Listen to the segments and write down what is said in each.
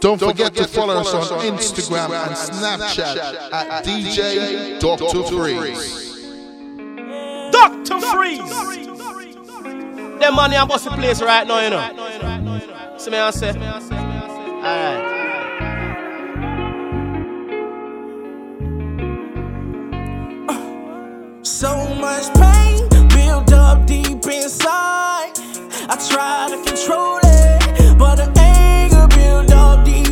Don't forget to follow us on Instagram and Snapchat at DJ Dr. Freeze. Dr. Freeze! Them money I'm busting place right now, you know. See me I say? Alright. So much pain built up deep inside. I try to control it, but the anger built up deep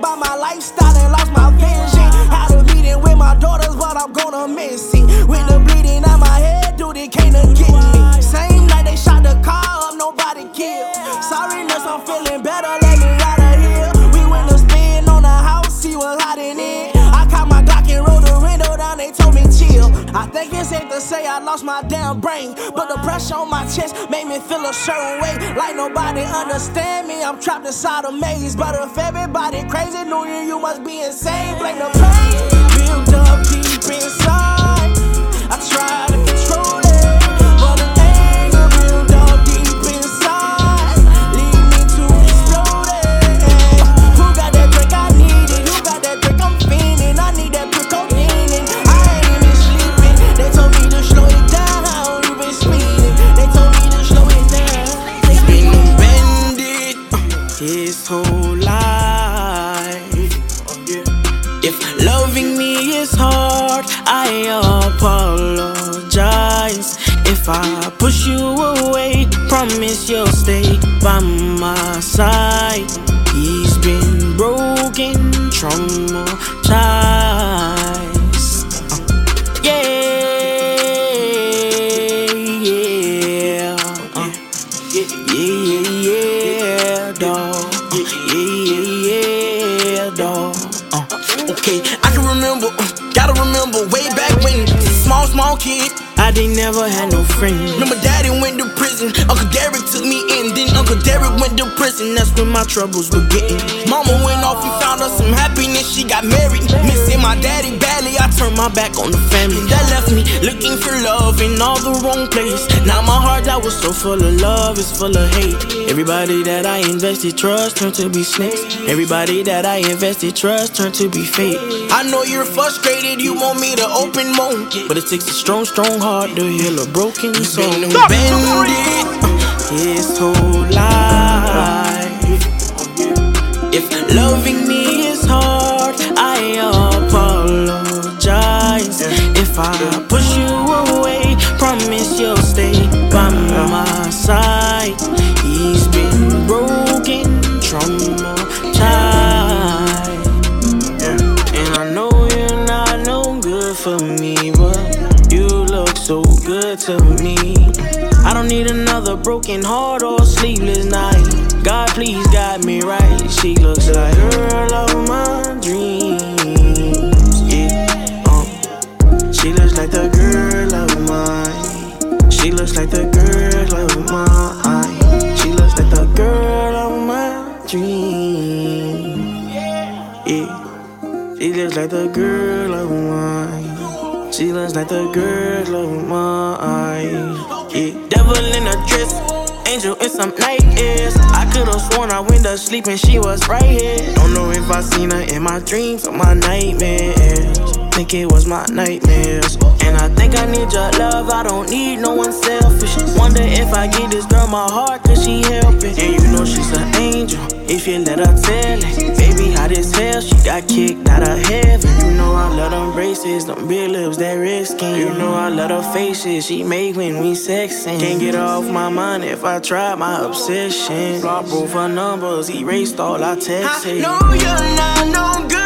about my lifestyle lost my damn brain. But the pressure on my chest made me feel a certain way. Like nobody understand me, I'm trapped inside a maze. But if everybody crazy knew you, you must be insane. Blame the pain built up deep inside. I try to side. He's been broken, traumatized. Uh, yeah, yeah, uh, yeah, yeah, yeah, dog. Yeah, yeah, yeah, dog. Uh, okay, I can remember, uh, gotta remember way back when small, small kid. I didn't never had no friends. Remember, daddy went to prison. That's when my troubles were getting. Mama went off and found her some happiness. She got married. Missing my daddy badly. I turned my back on the family. That left me looking for love in all the wrong place. Now my heart that was so full of love is full of hate. Everybody that I invested trust turned to be snakes. Everybody that I invested trust turned to be fake. I know you're frustrated. You want me to open more, but it takes a strong, strong heart to heal a broken soul. Been a bandit his whole life. Loving me is hard, I apologize. If I push you away, promise you'll stay by my side. He's been broken, traumatized. And I know you're not no good for me, but you look so good to me. I don't need another broken heart or sleepless night. God, please guide me right. She looks like girl of my dreams. Yeah, uh. She looks like the girl of mine. She looks like the girl of mine. She looks like the girl of my dreams. Yeah. She looks like the girl of mine. She looks like the girl of mine. Yeah. Devil in a dress, angel in some nightmares. I could've sworn I went to sleep and she was right here. Don't know if I seen her in my dreams or my nightmares. Think it was my nightmares. And I think I need your love, I don't need no one selfish. Wonder if I give this girl my heart, cause she help it. And you know she's an angel, if you let her tell it. Baby, hot as hell, she got kicked out of heaven. You know I love them braces, them big lips, that red skin. You know I love her faces, she make when we sexing. Can't get off my mind if I try my obsession. Block both her numbers, erased all our texts. I know you're not no good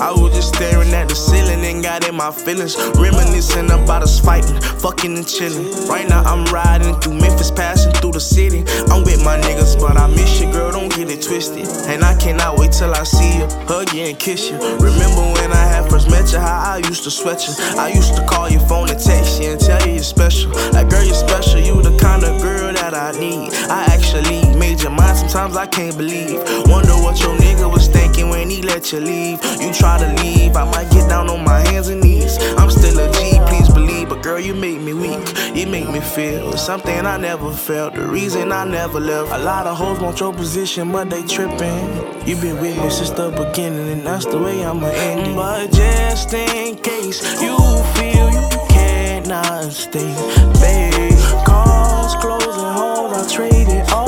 I was just staring at the ceiling and got in my feelings. Reminiscing about us fighting, fucking and chilling. Right now I'm riding through Memphis, passing through the city. I'm with my niggas, but I miss you, girl, don't get it twisted. And I cannot wait till I see you, hug you and kiss you. Remember when I had first met you, how I used to sweat you. I used to call your phone and text you and tell you you're special. Like, girl, you're special, you the kind of girl that I need. I actually made your mind, sometimes I can't believe. Wonder what your nigga was thinking when he let you leave. You try to leave, I might get down on my hands and knees. I'm still a G, please believe, but girl, you make me weak. You make me feel something I never felt. The reason I never left. A lot of hoes want your position, but they tripping. You been with me since the beginning, and that's the way I'ma end it. But just in case you feel you cannot stay, babe, cars, clothes, and homes I traded all.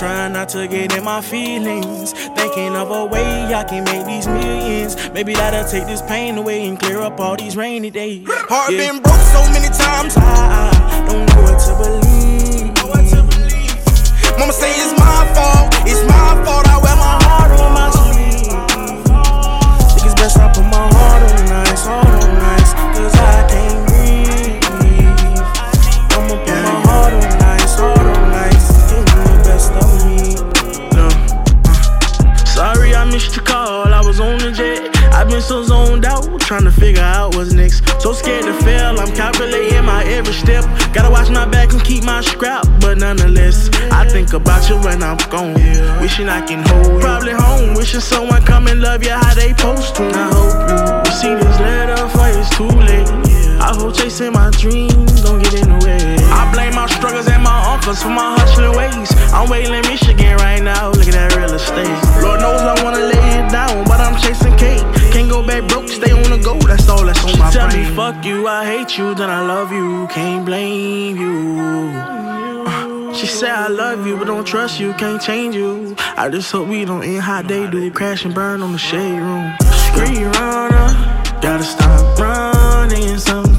trying not to get in my feelings. Thinking of a way I can make these millions. Maybe that'll take this pain away and clear up all these rainy days. Heart Yeah. been broke so many times, I, I don't know what to believe. Mama say it's my fault, it's my fault. I wear my heart on my sleeve. Think it's best I put my heart on nice, heart on nice, I'm gone. Wishing I can hold you. Probably home, wishing someone come and love you how they post to. I hope you see this letter for it's too late. I hope chasing my dreams don't get in the way. I blame my struggles and my uncles for my hustling ways. I'm waiting in Michigan right now, look at that real estate. Lord knows I wanna lay it down, but I'm chasing cake. Can't go back broke, stay on the go, that's all that's on my Tell brain. me fuck you, I hate you, then I love you, can't blame you. Said I love you, but don't trust you, can't change you. I just hope we don't end how they do, crash and burn on the shade room. Street runner, gotta stop running sometime.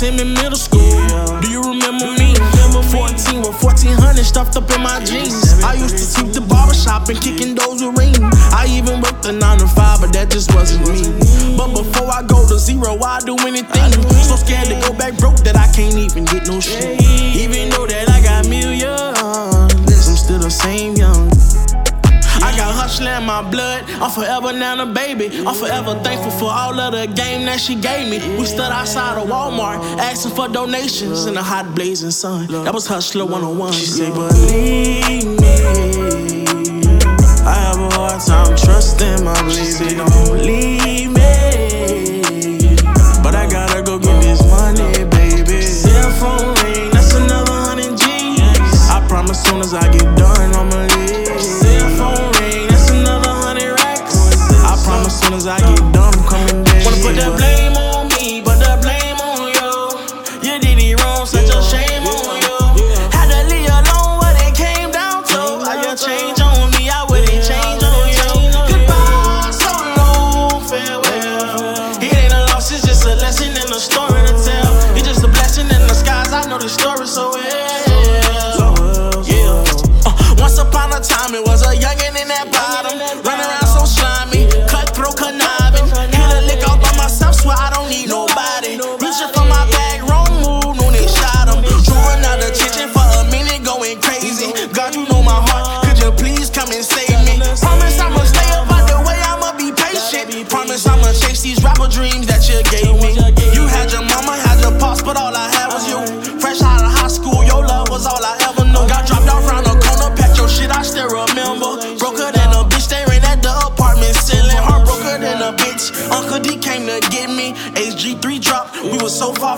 Was him in middle school. Do you remember me? 14 with 1400 stuffed up in my jeans. I used to sweep the barber shop and kicking those with ring. I even worked the 9 to 5, but that just wasn't me. But before I go to zero, I do anything. So scared to go back broke I'm forever now a baby. I'm forever thankful for all of the game that she gave me. We stood outside of Walmart asking for donations in the hot blazing sun. That was Hustler 101. She said, Believe me, I have a hard time trusting my belief. She said, Don't leave me, but I gotta go get this money, baby. Cell phone ring, that's another hundred G's. I promise soon as I get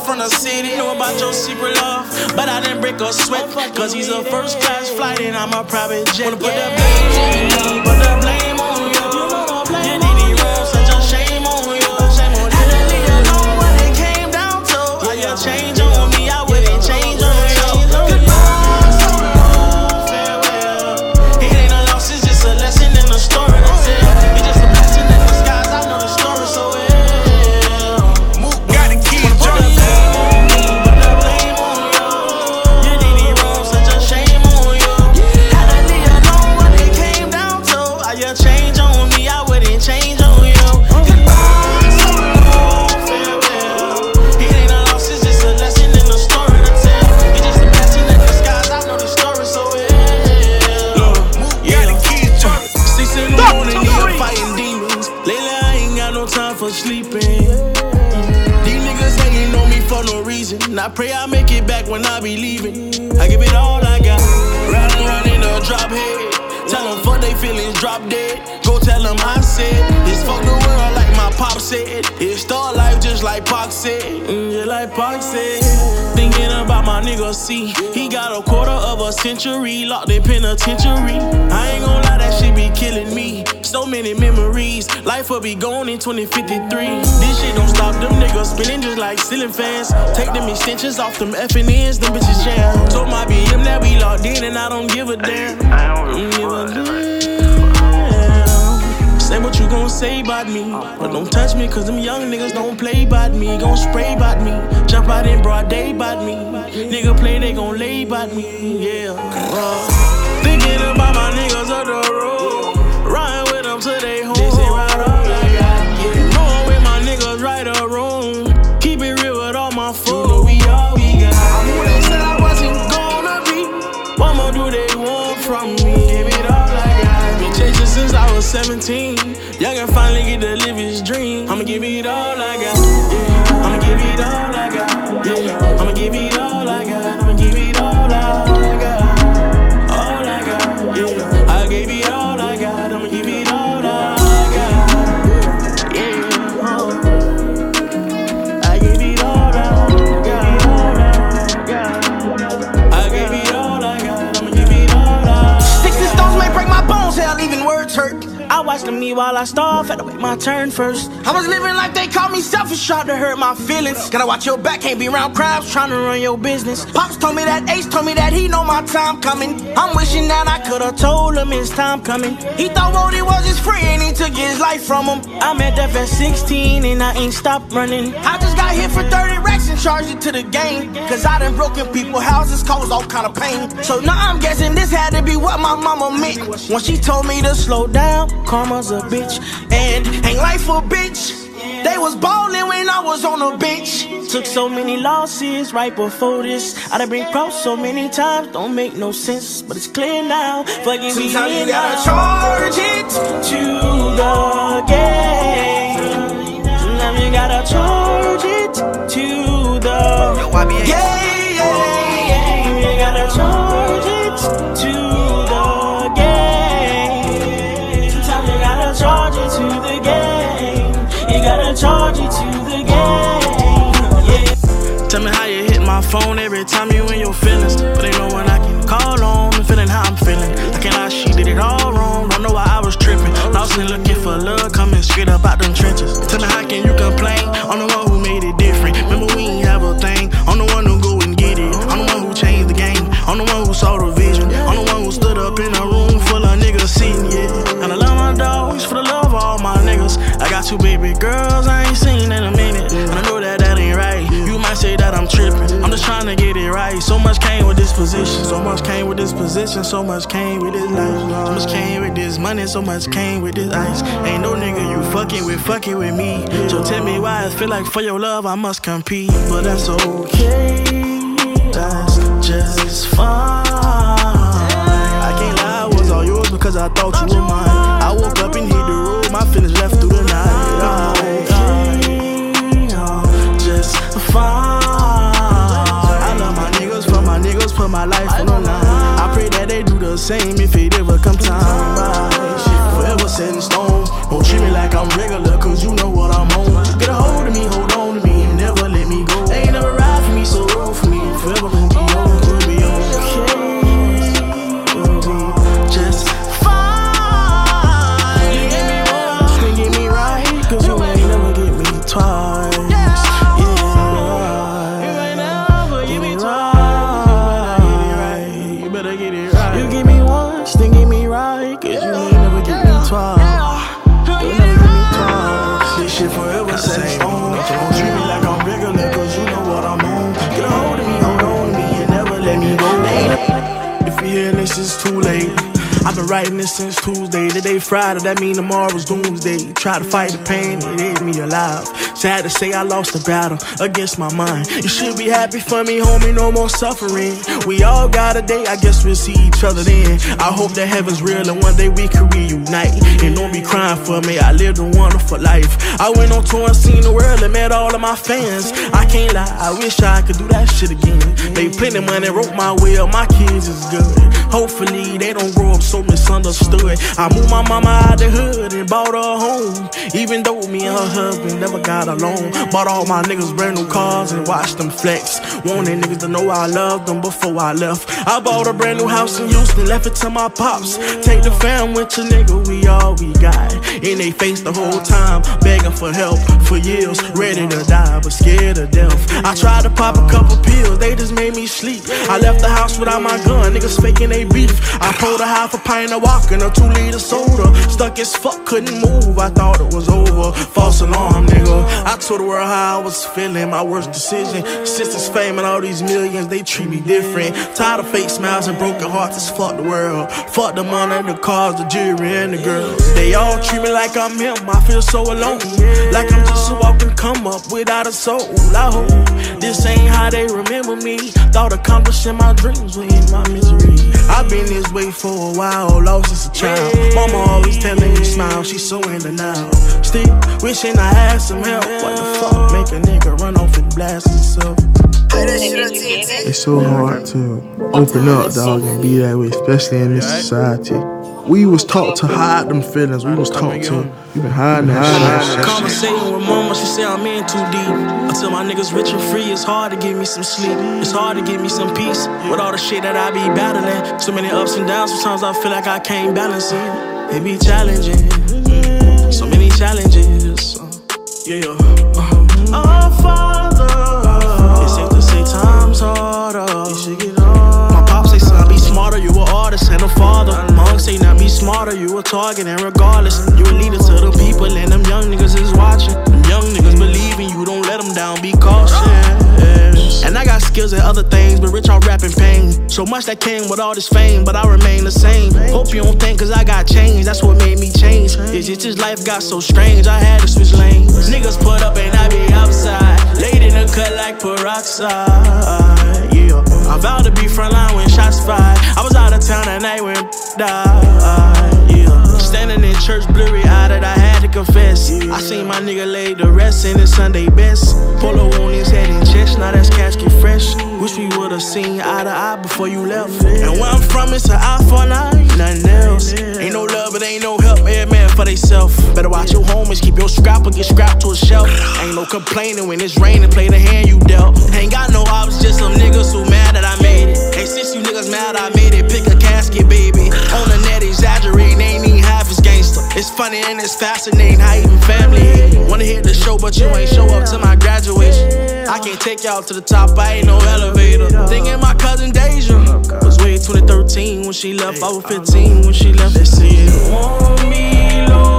From the city, know about your secret love. But I didn't break a sweat, cause he's a first class flight and I'm a private jet. Wanna put that blame, put that blame. He got a quarter of a century locked in penitentiary. I ain't gon' lie, that shit be killing me. So many memories, life will be gone in 2053. This shit don't stop them niggas spinning just like ceiling fans. Take them extensions off them effing ends, them bitches jam. Told my BM that we locked in and I don't give a damn. I don't give a damn. Say what you gon' say about me. But don't touch me, cause them young niggas don't play about me. Gon' spray about me. Jump out in broad day about me. Nigga play, they gon' lay about me. Yeah. Thinking about my nigga. give it up. while I starve, had to wait my turn first. I was living like they called me selfish, tried to hurt my feelings. Gotta watch your back, can't be around crowds, trying to run your business. Pops told me that Ace told me that he know my time coming. I'm wishing that I could've told him his time coming. He thought what he was his free, and he took his life from him. I'm at death at 16, and I ain't stopped running. I just got hit for 30 rounds charge it to the game. Cause I done broken people houses, caused all kind of pain. So now I'm guessing this had to be what my mama meant. When she told me to slow down, karma's a bitch. And ain't life a bitch. They was ballin' when I was on the bench. Took so many losses right before this. I done been crossed so many times, don't make no sense. But it's clear now, fucking Sometimes you gotta now. charge it to the game. Sometimes you gotta charge it to the YBA. game. You gotta charge it to the game. Sometimes you gotta charge it to the game. You gotta charge it to the game. Yeah. Tell me how you hit my phone every time you in your feelings. But ain't no one I can call on. I'm feeling how I'm feeling. I can't lie, she did it all wrong. Don't know why I was tripping. Lost and looking for love, coming straight up out them trenches. Tell me how can you complain? I'm the one position. So much came with this position. So much came with this life. So much came with this money. So much came with this ice. Ain't no nigga you fucking with, fucking with me. So tell me why I feel like for your love I must compete. But that's okay. That's just fine. I can't lie, I was all yours because I thought you were mine. I woke up and hit the road, my feelings left through the night. Friday, that mean tomorrow's doomsday. Try to fight the pain, it ate me alive. Sad to say I lost the battle against my mind. You should be happy for me, homie, no more suffering. We all got a day, I guess we'll see each other then. I hope that heaven's real and one day we can reunite. And don't be crying for me, I lived a wonderful life. I went on tour and seen the world and met all of my fans. I can't lie, I wish I could do that shit again. Made plenty money, wrote my will, my kids is good. Hopefully they don't grow up so misunderstood. I moved my mama out the hood and bought her a home. Even though me and her husband never got along. Bought all my niggas brand new cars and watched them flex. Wanted niggas to know I loved them before I left. I bought a brand new house in Houston, left it to my pops. Take the fam with your nigga, we all we got. In they face the whole time, begging for help for years. Ready to die, but scared of death. I tried to pop a couple pills, they just made me sleep. I left the house without my gun, niggas faking they beef. I pulled a half a pint of Wock and a two liter soda. Stuck as fuck, couldn't move, I thought it was over. False alarm, nigga. I told the world how I was feeling, my worst decision. Sisters fame and all these millions, they treat me different. Tired of fake smiles and broken hearts, it's fuck the world. Fuck the money, the cars, the jewelry, and the girls. They all treat me like I'm him, I feel so alone. Like I'm just a walking come up without a soul. I hope this ain't how they remember me. Thought accomplishing my dreams were in my misery. I've been this way for a while, lost as a child. Mama always telling me smile, she's so in the now. Still wishing I had some help. What the fuck? Make a nigga run off and blast himself. It's so hard to open up, dog, and be that way, especially in this society. We was taught to hide them feelings. We was taught to you been hiding that shit. Conversating with mama, she say I'm in too deep. I tell my niggas rich and free, it's hard to give me some sleep. It's hard to give me some peace with all the shit that I be battling. So many ups and downs, sometimes I feel like I can't balance it. It be challenging, so many challenges. Yeah. Uh-huh. Our Father, it's safe to say times harder. You should get on. My pop say, son, be smarter. You a artist and a father. Smarter. You a target and regardless, you a leader to the people and them young niggas is watching. Them young niggas believe in you. Don't let them down. Be cautious. And I got skills at other things, but rich on rapping pain. So much that came with all this fame, but I remain the same. Hope you don't think cause I got changed, that's what made me change. It's just this life got so strange, I had to switch lanes. Niggas put up and I be outside. Late in the cut like peroxide. Yeah, I vowed to be frontline when shots fired. I was out of town that night when died. Standing in church, blurry eyed, I had to confess. I seen my nigga lay to rest in his Sunday best. Polo on his head and chest, now that's casket fresh. Wish we would've seen eye to eye before you left. And where I'm from, it's an eye for an eye, nothing else. Ain't no love, but ain't no help, every man for theyself. Better watch your homies, keep your scrap or get scrapped to a shelf. Ain't no complaining when it's raining, play the hand you dealt. Ain't got no ops, just some niggas who mad that I made it. Hey, since you niggas mad I made it, pick a It's funny and it's fascinating how even family hate. Wanna hit the show, but you ain't show up to my graduation. I can't take y'all to the top, I ain't no elevator. Thinking my cousin Deja was way 2013 when she left. I was 15 when she left. They say it won't be long.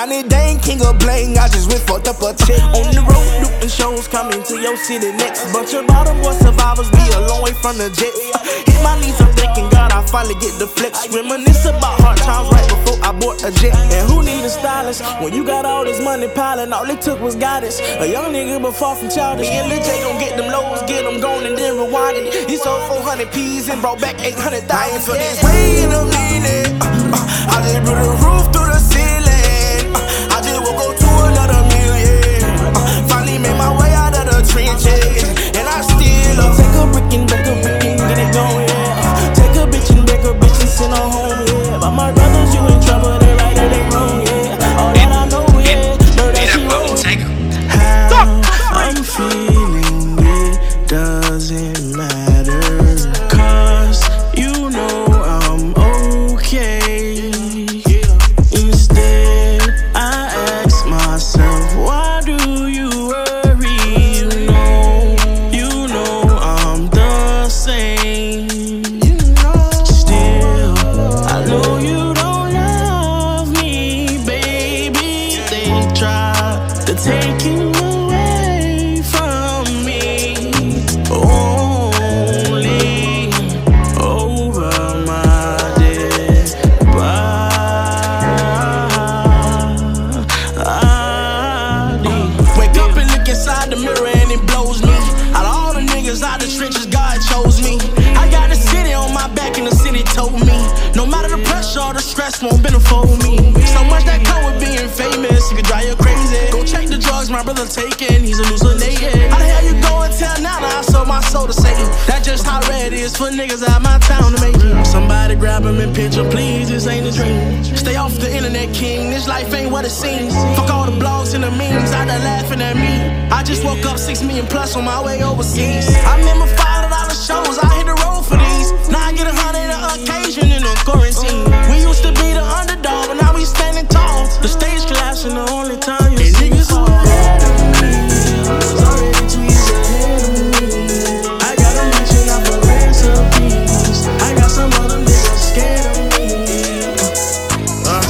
Johnny Dang, king of bling, I just went fucked up a check. On the road, doing shows, coming to your city next. Bunch of bottom boy survivors, be a long way from the jets. Uh, hit my knees, I'm thanking God I finally get the flex. Reminisce about hard times right before I bought a jet. And who need a stylist when you got all this money piling? All it took was guidance. A young nigga, but far from childish. Me and Lil J gon' get them lows, get them gone, and then rewind it. He sold 400 P's and brought back 800,000. I ain't feel this way in a minute. Uh, uh, I just blew the roof through Take a or the stress won't benefit me. So much that come with being famous, it could drive you crazy. Go check the drugs my brother taking, he's hallucinating. How the hell you go and tell now that I sold my soul to Satan? That's just how it is for niggas out my town to make it. Somebody grab him and picture, please, this ain't a dream. Stay off the internet, king, this life ain't what it seems. Fuck all the blogs and the memes out there laughing at me. I just woke up six million plus on my way overseas. I remember five dollar shows, I hit the The stage collapsing, the only time you see niggas ahead of me was already two years ahead of me. I got a mansion out for recipes. I got some other niggas scared of me. Uh,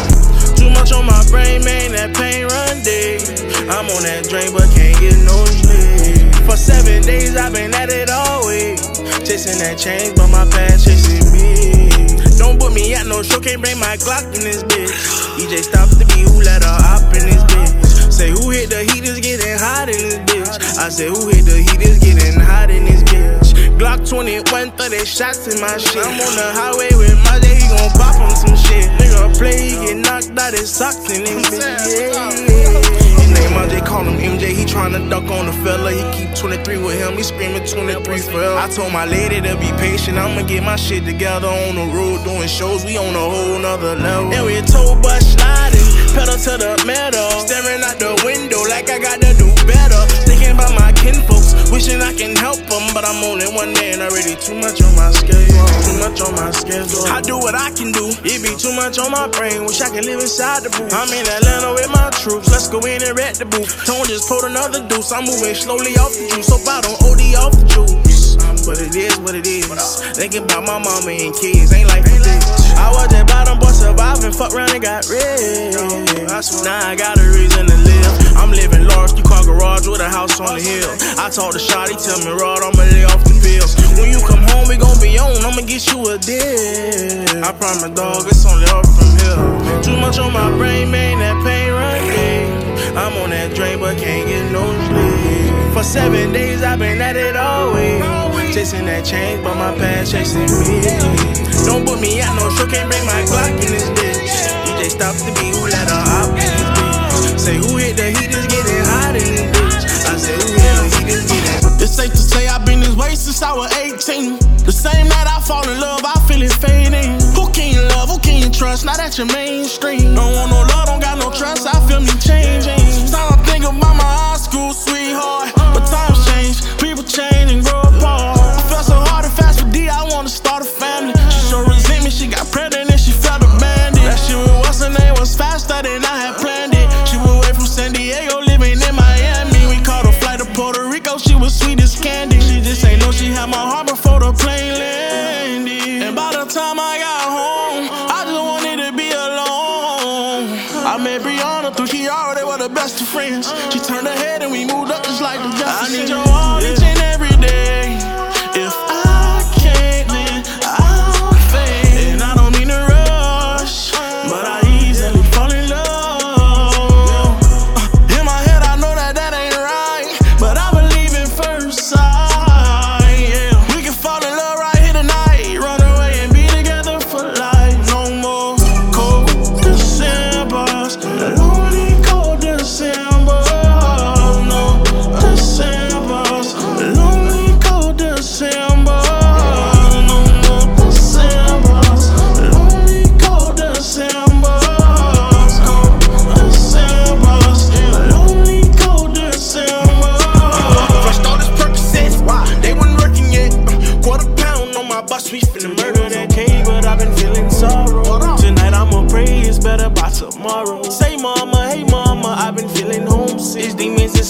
too much on my brain, man, that pain run deep. I'm on that drain, but can't get no sleep. For seven days, I've been at it all week. Chasing that change, but my past chasing me. Don't put me at no show, can't bring my Glock in this bitch. EJ stops to be who let her up in this bitch. Say who hit the heat is getting hot in this bitch. I say who hit the heat is getting hot in this bitch. Glock 20 21, 30 shots in my shit. I'm on the highway with my day, he gon' pop on some shit. Nigga play, he get knocked out his socks in his bitch. Yeah. MJ, call him MJ. He tryna duck on the fella. He keep 23 with him. He screaming 23 forever. I told my lady to be patient. I'ma get my shit together on the road doing shows. We on a whole nother level. And we told bus pedal to the metal. Staring out the window like I gotta do better. Thinking about my kinfolks, wishing I can help them, but I'm only one man already. Too much on my schedule. Too much on my schedule. I do what I can do. It be too much on my brain. Wish I could live inside the booth. I'm in Atlanta with my troops. Let's go in and wreck the booth. Tone just pulled another deuce. I'm moving slowly off the juice. so I don't OD off the juice. But it is what it is. Thinking about my mama and kids. Ain't like this. I was at bottom, but surviving. Fuck around and got rich. Now I got a reason to live. I'm living large, you car garage with a house on the hill. I told the shot, he tell me, Rod, I'ma lay off the pills. When you come home, we gon' be on, I'ma get you a deal. I promise, dog, it's only up from here. Too much on my brain, man, that pain run deep. I'm on that drain, but can't get no sleep. For seven days, I've been at it all week. Chasing that change, but my past chasing me. Don't put me out, no show, can't bring my Glock in this bitch. DJ stop the beat, who let her out in this bitch? Say who hit the heat is getting hot in this bitch. I say who hit the heat is getting It's safe to say I've been this way since I was 18. The same night I fall in love, I feel it fading. Who can you love? Who can you trust? Not at your mainstream. Don't want no love, don't got no trust. I feel me changing. Time to think about my high school sweetheart.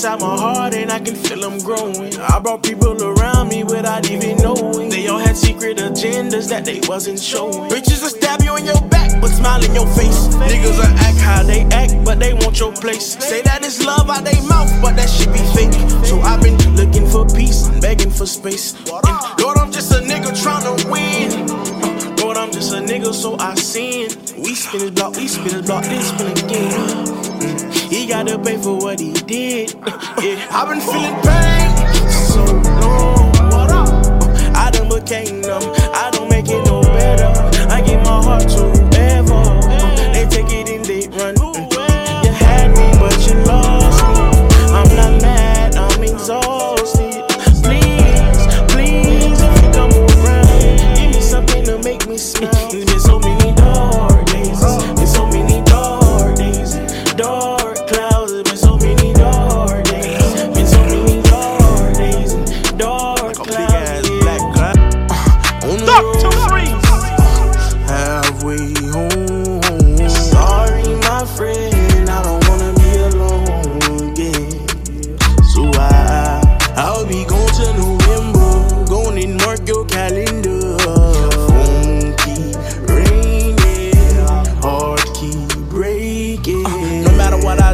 Inside my heart and I can feel them growing. I brought people around me without even knowing. They all had secret agendas that they wasn't showing. Bitches will stab you in your back, but smile in your face. Niggas will act how they act, but they want your place. Say that it's love out they mouth, but that shit be fake. So I've been looking for peace, begging for space. And Lord, I'm just a nigga tryna win. I'm just a nigga, so I sin. We spin his block, we spin his block, then spin again. He gotta pay for what he did. Yeah, I've been feeling pain so long. What up? I done became numb. I don't make it no better. I give my heart to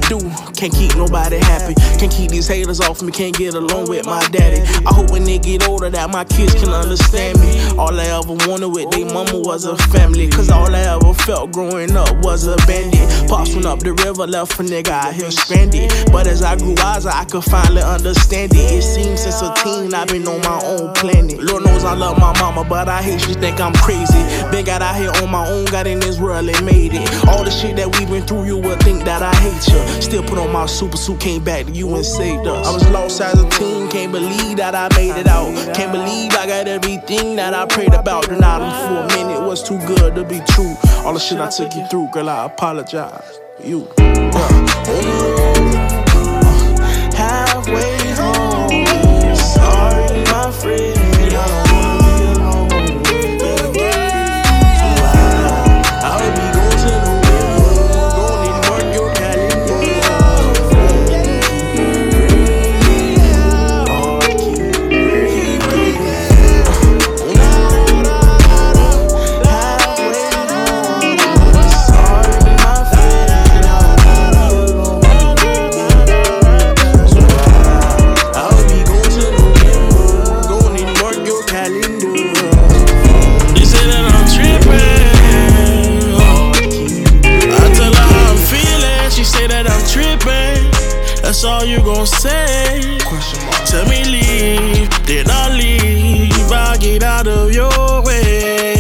do, can't keep nobody happy. Can't keep these haters off me, can't get along with my daddy. I hope when they get older that my kids can understand me. All I ever wanted with they mama was a family. Cause all I ever felt growing up was a bandit. Pops went up the river, left a nigga out here stranded. But as I grew wiser, I could finally understand it. It seems since a teen I've been on my own planet. Lord knows I love my mama, but I hate she think I'm crazy. Been got out here on my own, got in this world and made it. All the shit that we've been through, you would think that I hate you. Still put on my super suit, came back to you and saved us. I was lost as a teen, can't believe that I made it out. Can't believe I got everything that I prayed about. Denied them for a minute, was too good to be true. All the shit I took you through, girl, I apologize. You. Halfway that I'm tripping. That's all you gon' say. Tell me leave, then I leave. I get out of your way.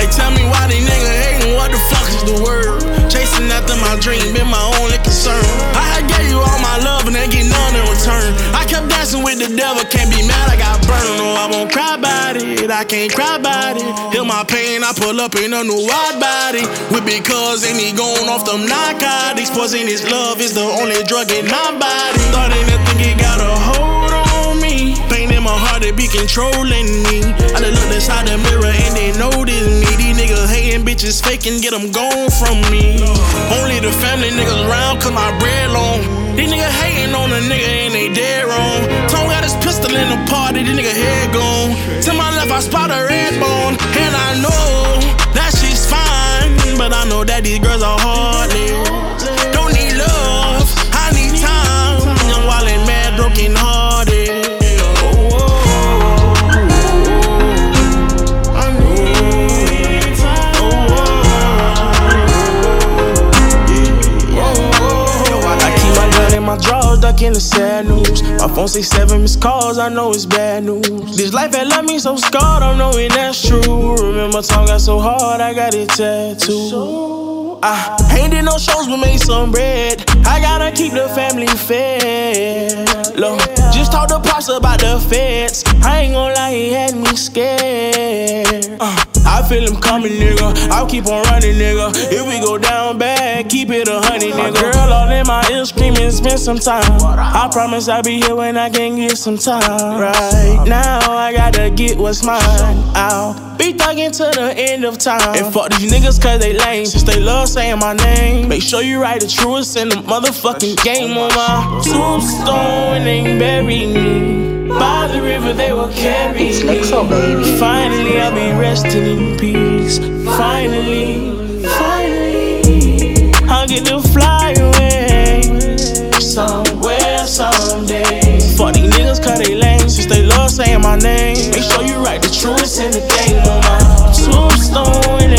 They tell me why they nigga hating. What the fuck is the word? Chasing after my dream been my only concern. I gave you all my love and they get none in return. I kept dancing with the devil, can't be mad. I got burned. No, I won't cry about it. I can't cry about it. Heal my pain. I pull up in a new wide body. With because and he going off them narcotics. Poison his love is the only drug in my body. Thought ain't nothing it got a hold on me. Pain in my heart, it be controlling me. I done look inside the mirror and they notice me. These niggas hating bitches faking, get them gone from me. Only the family niggas around cause my bread long. These niggas hating on a nigga and they dead wrong. Tone got his pistol in the party, this nigga head gone. I spot a red bone. And I know that she's fine. But I know that these girls are heartless. Drawers, ducking the sad news. My phone say seven missed calls, I know it's bad news. This life had left me so scarred, I'm knowing that's true. Remember, time got so hard, I got it tattooed. I ain't did no shows, but made some bread. I gotta keep the family fed. Look, just talk to Pops about the feds. I ain't gon' lie, he had me scared. Uh, I feel him coming, nigga. I'll keep on running, nigga. If we go down bad, keep it a honey, nigga. Girl all in my ear screaming, spend some time. I promise I'll be here when I can get some time. Right now, I gotta get what's mine. I'll be thugging to the end of time. And fuck these niggas cause they lame. Since they love saying my name. Make sure you write the truest in the motherfucking game on my tombstone and bury me. By the river they will carry it's me. Finally I'll be resting in peace. Finally, finally, I'll get to fly away somewhere someday. Fuck these niggas they lame since they love saying my name. Make sure you write the truest in the game on my tombstone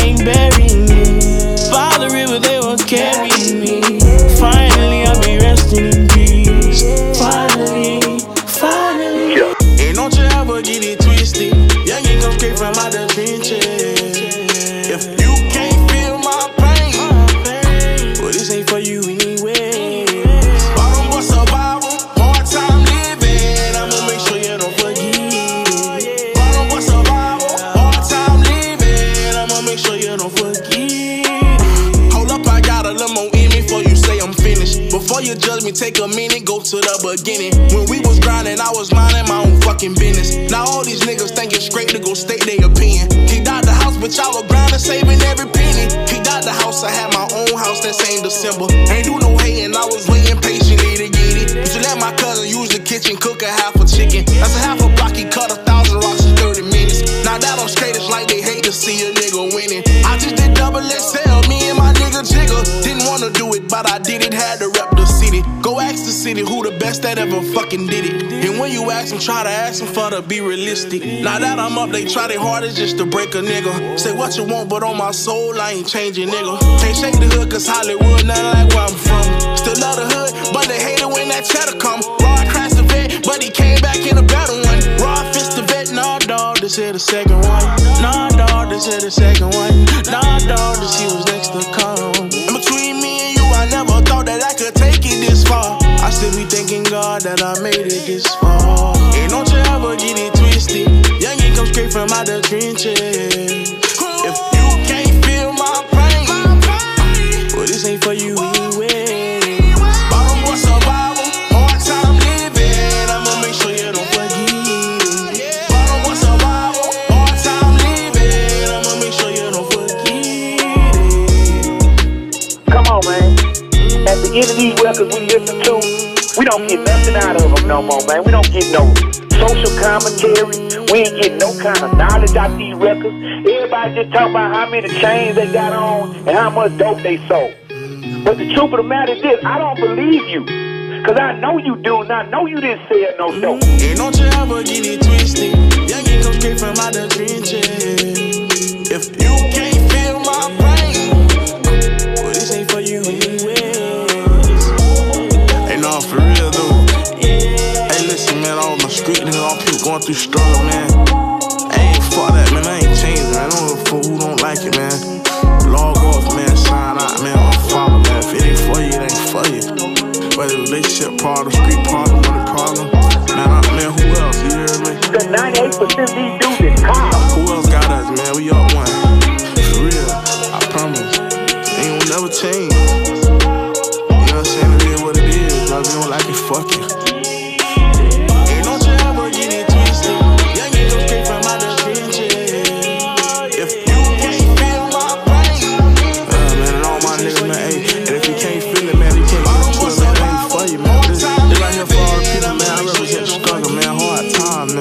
Take a minute, go to the beginning. When we was grinding, I was minding my own fucking business. Now all these niggas think it's straight to go state their opinion. Kicked out the house, but y'all were grinding, saving every penny. Kicked out the house, I had my own house that same December. Ain't do no hating, I was waiting patiently to get it. Used to let my cousin use the kitchen, cook a half a chicken. That's a half a block, he cut a thousand rocks in 30 minutes. Now that I'm straight, it's like they hate to see a nigga city. Who the best that ever fucking did it. And when you ask them, try to ask them for to be realistic. Now that I'm up, they try their hardest just to break a nigga. Say what you want, but on my soul, I ain't changing, nigga. Can't shake the hood, cause Hollywood, nothing like where I'm from. Still love the hood, but they hate it when that cheddar come. Rod crashed the vet, but he came back in a better one. Rod fist the vet, nah, dog, this here the second one. Nah, dog, this here the second one. Nah, dog, this he was next to come. Still be thanking God that I made it this far. No more, man. We don't get no social commentary. We ain't getting no kind of knowledge out these records. Everybody just talk about how many chains they got on and how much dope they sold. But the truth of the matter is this, I don't believe you. Cause I know you do, and I know you didn't say it no dope. And don't you ever get it twisted. Youngin' come straight from out the trenches. If you can't feel my pain, going through struggle, man. I fuck that, man. I ain't changing. I don't who don't like it, man. Log off, man. Sign out, man. Unfollow, man. If it ain't for you, it ain't for you. Whether relationship problem, street problem, money problem. Man, I, man, who else? You hear me? Cause 98% these dudes is. Who else got us, man? We up one.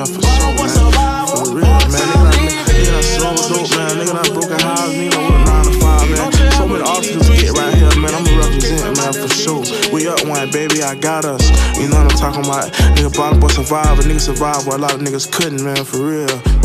Time, for sure, man. For real, man. Nigga, nigga done sold dope, man. Nigga done broken house, nigga done work nine to five, man. So many obstacles to get right here, man. I'ma man, for sure. We up one, baby, I got us. You know what I'm talking about? Nigga, bottom boy survive, a nigga survive where a lot of niggas couldn't, man, for real.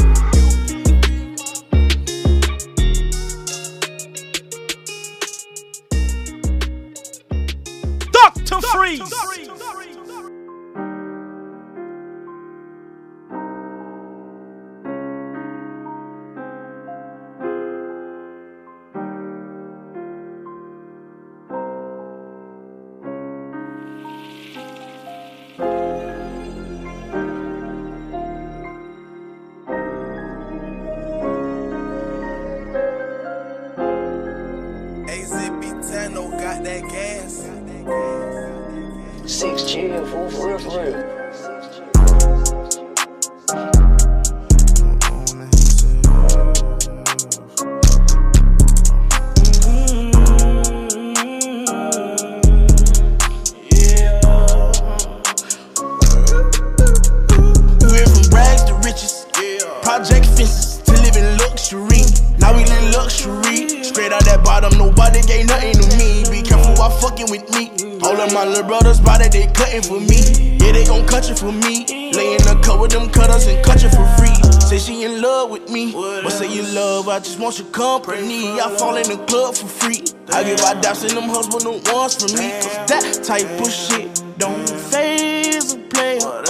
Yeah, they gon' cut you for me. Lay in the cut with them cutters and cut you for free. Say she in love with me. But say you love, I just want your company. I fall in the club for free. I give my daps and them husband the ones for me. Cause that type of shit don't phase a player.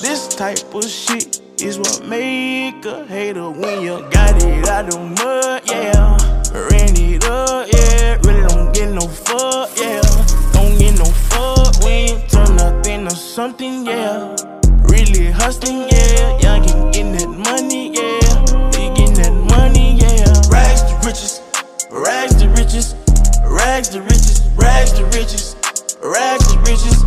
This type of shit is what make a hater when you got it out the mud, yeah. Ran it up, yeah. Really don't get no fuck, yeah. Something, yeah. Really hustling, yeah. Young getting that money, yeah. Getting that money, yeah. Rags to riches, rags to riches, rags to riches, rags to riches, rags to riches,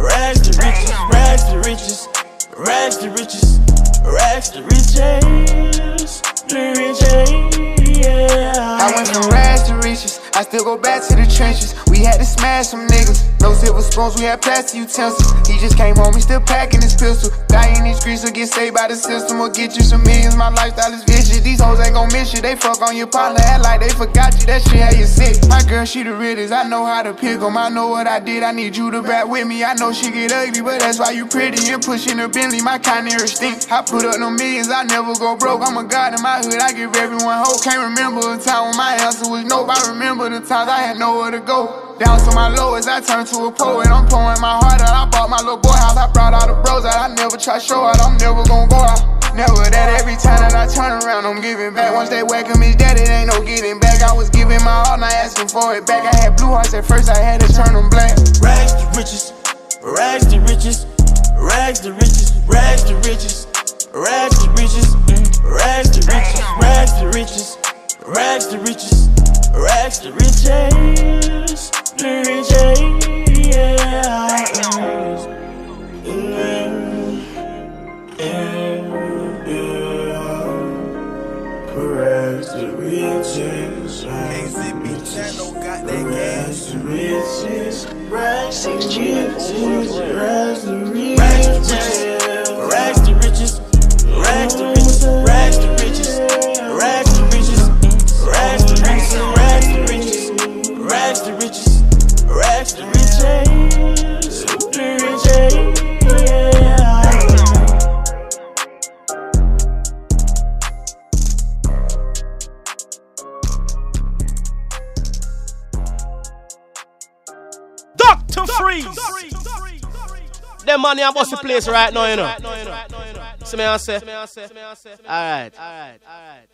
rags to riches, rags to riches, rags to riches, rags to riches, the riches, yeah. I went from rags to riches. I still go back to the trenches. We had to smash some niggas. No silver spoons, we had plastic utensils. He just came home, he still packing his pistol. Die in these streets or get saved by the system or get you some millions. My lifestyle is vicious. These hoes ain't gon' miss you. They fuck on your partner, act like they forgot you. That shit had you sick. My girl, she the realest. I know how to pick 'em. I know what I did. I need you to back with me. I know she get ugly, but that's why you pretty and pushing the Bentley. My kind of stink. I put up no millions. I never go broke. I'm a god in my hood. I give everyone hope. Can't remember a time when my answer was nope. I remember the times I had nowhere to go. Down to my lowest, I turned to a poet. I'm pouring my heart out. I bought my little boy house. I brought all the bros out. I never try show out. I'm never gonna go out. Never that every time that I turn around, I'm giving back. Once they welcome me dead, it ain't no getting back. I was giving my all, not asking for it back. I had blue hearts at first, I had to turn them black. Rags to riches, rags to riches, rags to riches, rags to riches, rags to riches, rags to riches, rags to riches, Rags to riches, rags to riches, the riches, yeah. yeah, yeah. Rags to riches, Rags to riches, rags to riches, rags to riches, rags to riches, rags to riches, rags to riches, rags. To riches, rags to riches, the riches. Dr. Freeze. Them money I bust the place right now, you know. See me I say? Alright. Alright. Alright.